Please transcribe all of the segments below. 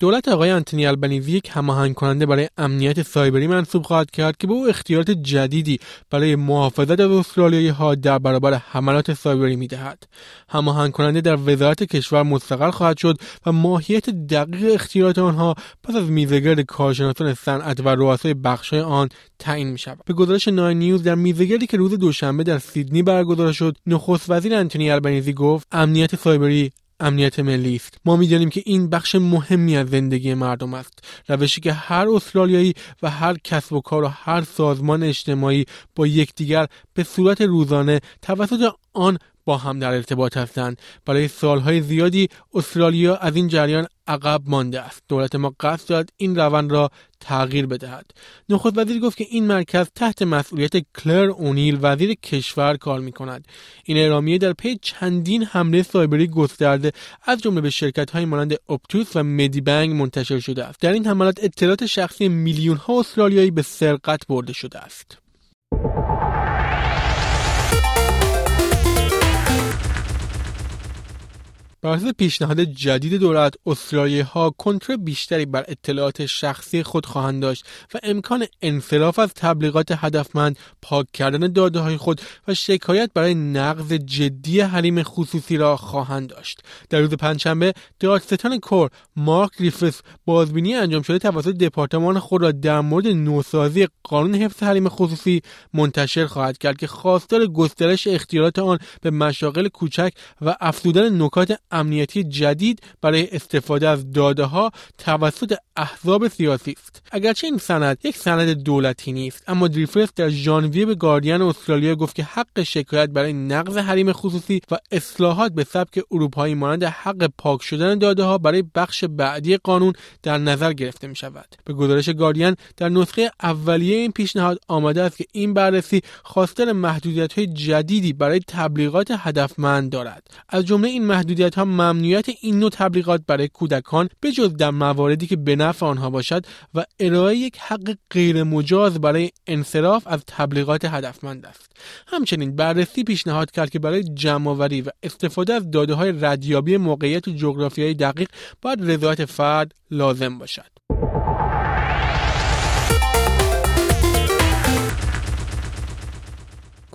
دولت آقای آنتونی البنیزی یک هماهنگ کننده برای امنیت سایبری منصوب خواهد کرد که به او اختیارات جدیدی برای محافظت از استرالیایی ها در برابر حملات سایبری می‌دهد. هماهنگ کننده در وزارت کشور مستقر خواهد شد و ماهیت دقیق اختیارات آنها پس از میزگرد کارشناسان صنعت و رؤسای بخشهای آن تعیین می شود. به گزارش نای نیوز در میزگردی که روز دوشنبه در سیدنی برگزار شد، نخست وزیر انتونی البنیزی گفت امنیت سایبری امنیت ملی است. ما می‌دانیم که این بخش مهمی از زندگی مردم است. روشی که هر استرالیایی و هر کسب و کار و هر سازمان اجتماعی با یکدیگر به صورت روزانه توسط آن با هم در ارتباط هستند. برای سالهای زیادی استرالیا از این جریان عقب مانده است. دولت ما قصد دارد این روند را تغییر بدهد. نخست وزیر گفت که این مرکز تحت مسئولیت کلر اونیل وزیر کشور کار می کند این اعلامیه در پی چندین حمله سایبری گسترده از جمله به شرکت های مانند اپتوس و مدی بنگ منتشر شده است. در این حملات اطلاعات شخصی میلیون ها استرالیایی به سرقت برده شده است. بر پیشنهاد جدید دولت استرالیایی ها کنترل بیشتری بر اطلاعات شخصی خود خواهند داشت و امکان انصراف از تبلیغات هدفمند پاک کردن داده های خود و شکایت برای نقض جدی حریم خصوصی را خواهند داشت. در روز پنجشنبه دادستان کور مارک ریفرس بازبینی انجام شده توسط دپارتمان خود را در مورد نوسازی قانون حفظ حریم خصوصی منتشر خواهد کرد که خواستار گسترش اختیارات آن به مشاغل کوچک و افزودن نکات امنیتی جدید برای استفاده از داده ها توسط احزاب سیاسی است. اگرچه این سند یک سند دولتی نیست اما دریفرس در ژانویه به گاردین استرالیا گفت که حق شکایت برای نقض حریم خصوصی و اصلاحات به سبک اروپایی مانند حق پاک شدن داده ها برای بخش بعدی قانون در نظر گرفته می شود به گزارش گاردین در نسخه اولیه این پیشنهاد آمده است که این بررسی خواستار محدودیت های جدیدی برای تبلیغات هدفمند دارد. از جمله این محدودیت ها ممنوعیت این نوع تبلیغات برای کودکان به جز در مواردی که به نفع آنها باشد و ارائه یک حق غیر مجاز برای انصراف از تبلیغات هدفمند است. همچنین بررسی پیشنهاد کرد که برای جمعآوری و استفاده از داده های ردیابی موقعیت جغرافیایی دقیق باید رضایت فرد لازم باشد.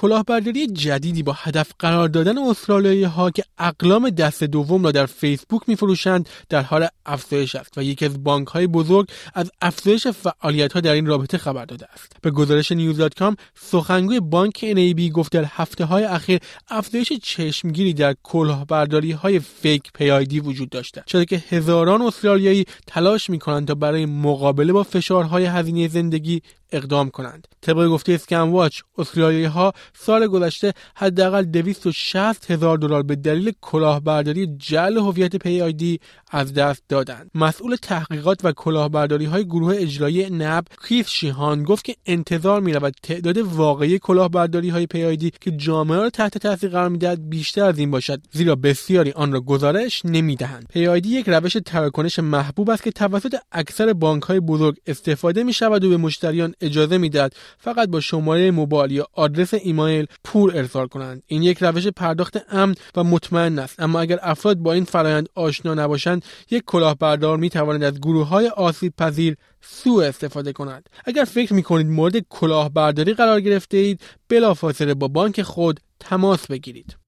کلاهبرداری جدیدی با هدف قرار دادن استرالیایی ها که اقلام دست دوم را در فیسبوک میفروشند در حال افزایش است و یکی از بانک های بزرگ از افزایش فعالیت ها در این رابطه خبر داده است. به گزارش نیوز کام سخنگوی بانک NAB گفت در هفته های اخیر افزایش چشمگیری در کلاهبرداری های fake PayID وجود داشته. چرا که هزاران استرالیایی تلاش می کنند تا برای مقابله با فشارهای هزینه زندگی اقدام کنند. طبق گفته Scamwatch استرالیایی ها سال گذشته حداقل 260 هزار دلار به دلیل کلاهبرداری جعل هویت PayID از دست دادند. مسئول تحقیقات و کلاهبرداری های گروه اجرایی NAB کریس شیهان گفت که انتظار می رود تعداد واقعی کلاهبرداری های PayID که جامعه را تحت تاثیر قرار می‌دهد بیشتر از این باشد زیرا بسیاری آن را گزارش نمی‌دهند. PayID یک روش تراکنش محبوب است که توسط اکثر بانک های بزرگ استفاده می شود و به مشتریان اجازه می‌دهد فقط با شماره موبایل یا آدرس ایمیل پول ارسال کنند. این یک روش پرداخت امن و مطمئن است. اما اگر افراد با این فرایند آشنا نباشند یک کلاهبردار می تواند از گروه های آسیب پذیر سوء استفاده کند اگر فکر می کنید مورد کلاهبرداری قرار گرفته اید بلافاصله با بانک خود تماس بگیرید.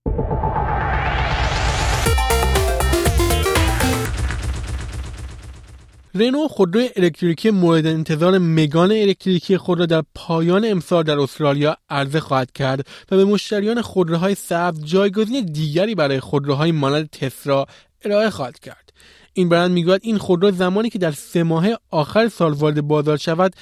رنو خودروی الکتریکی مورد انتظار مگان الکتریکی خود را در پایان امسال در استرالیا عرضه خواهد کرد و به مشتریان خودروهای سبز جایگزین دیگری برای خودروهای مانند تسلا ارائه خواهد کرد. این برند می‌گوید این خودرو زمانی که در سه ماه آخر سال وارد بازار شود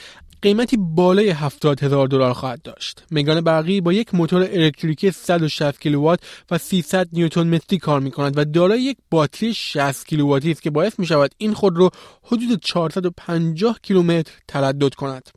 قیمتی بالای 70 هزار دلار خواهد داشت. میگان برقی با یک موتور الکتریکی 160 کیلووات و 300 نیوتن متری کار می کند و دارای یک باتری 60 کیلوواتی است که باعث می شود این خودرو حدود 450 کیلومتر تردد کند.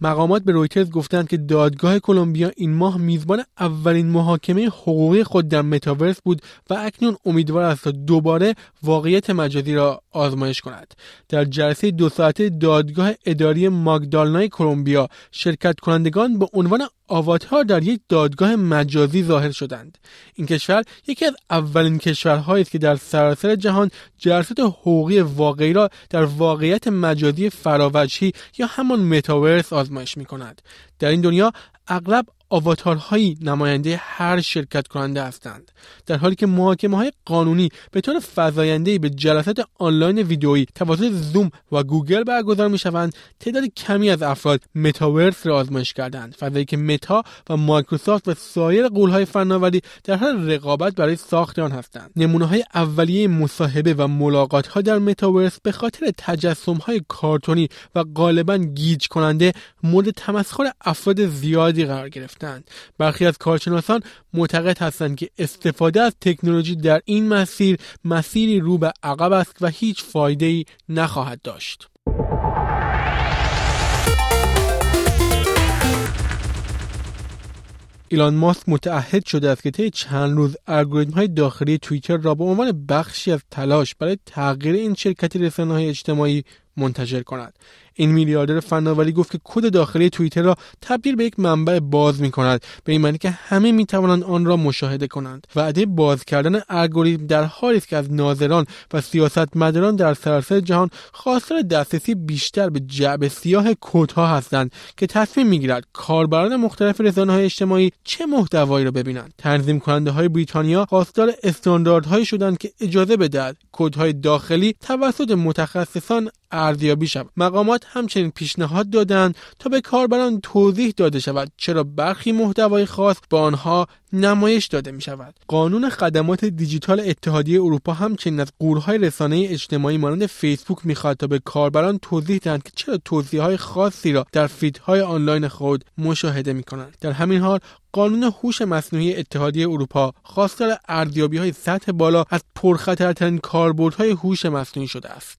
مقامات به رویترز گفتند که دادگاه کلمبیا این ماه میزبان اولین محاکمه حقوقی خود در متاورس بود و اکنون امیدوار است تا دوباره واقعیت مجازی را آزمایش کند. در جلسه دو ساعته دادگاه اداری ماگدالنای کلمبیا شرکت کنندگان به عنوان آواتار در یک دادگاه مجازی ظاهر شدند. این کشور یکی از اولین کشورهایی است که در سراسر جهان جلسات حقوقی واقعی را در واقعیت مجازی فراوجهی یا همان متاورس آزمایش می کند در این دنیا اغلب آواتارهایی نماینده هر شرکت کننده هستند. در حالی که محاکمه های قانونی به طور فزاینده به جلسات آنلاین ویدئویی توسط زوم و گوگل برگزار می شوند تعداد کمی از افراد متاورس را آزمایش کردند فضایی که Meta و مایکروسافت و سایر قولهای فناوری در حال رقابت برای ساخت آن هستند. نمونه های اولیه مصاحبه و ملاقات ها در متاورس به خاطر تجسم های کارتونی و غالبا گیج کننده مورد تمسخر افراد زیادی قرار گرفت. برخی از کارشناسان معتقد هستند که استفاده از تکنولوژی در این مسیر مسیری رو به عقب است و هیچ فایده ای نخواهد داشت. ایلان ماسک متعهد شده است که طی چند روز الگوریتم های داخلی توییتر را به عنوان بخشی از تلاش برای تغییر این شرکت رسانه های اجتماعی منتشر کند این میلیاردر فناوری گفت که کد داخلی توییتر را تبدیل به یک منبع باز می کند به این معنی که همه می توانند آن را مشاهده کنند. وعده باز کردن الگوریتم در حالی که از ناظران و سیاستمداران در سراسر جهان خواستار دسترسی بیشتر به جعب سیاه کدها هستند که تصمیم می‌گیرد کاربران مختلف رسانه های اجتماعی چه محتوایی را ببینند. تنظیم کننده های بریتانیا خواستار استانداردهایی شدند که اجازه بدهد کدهای داخلی توسط متخصصان ارزیابی شود مقامات همچنین پیشنهاد دادند تا به کاربران توضیح داده شود چرا برخی محتوای خاص به آنها نمایش داده می شود. قانون خدمات دیجیتال اتحادیه اروپا همچنین از قورهای رسانه اجتماعی مانند فیسبوک می‌خواد تا به کاربران توضیح دهند که چرا توضیح خاصی را در فیدهای آنلاین خود مشاهده می کنند. در همین حال قانون هوش مصنوعی اتحادیه اروپا خواستار ارزیابی های سطح بالا از پرخطرترین کاربردهای هوش مصنوعی شده است.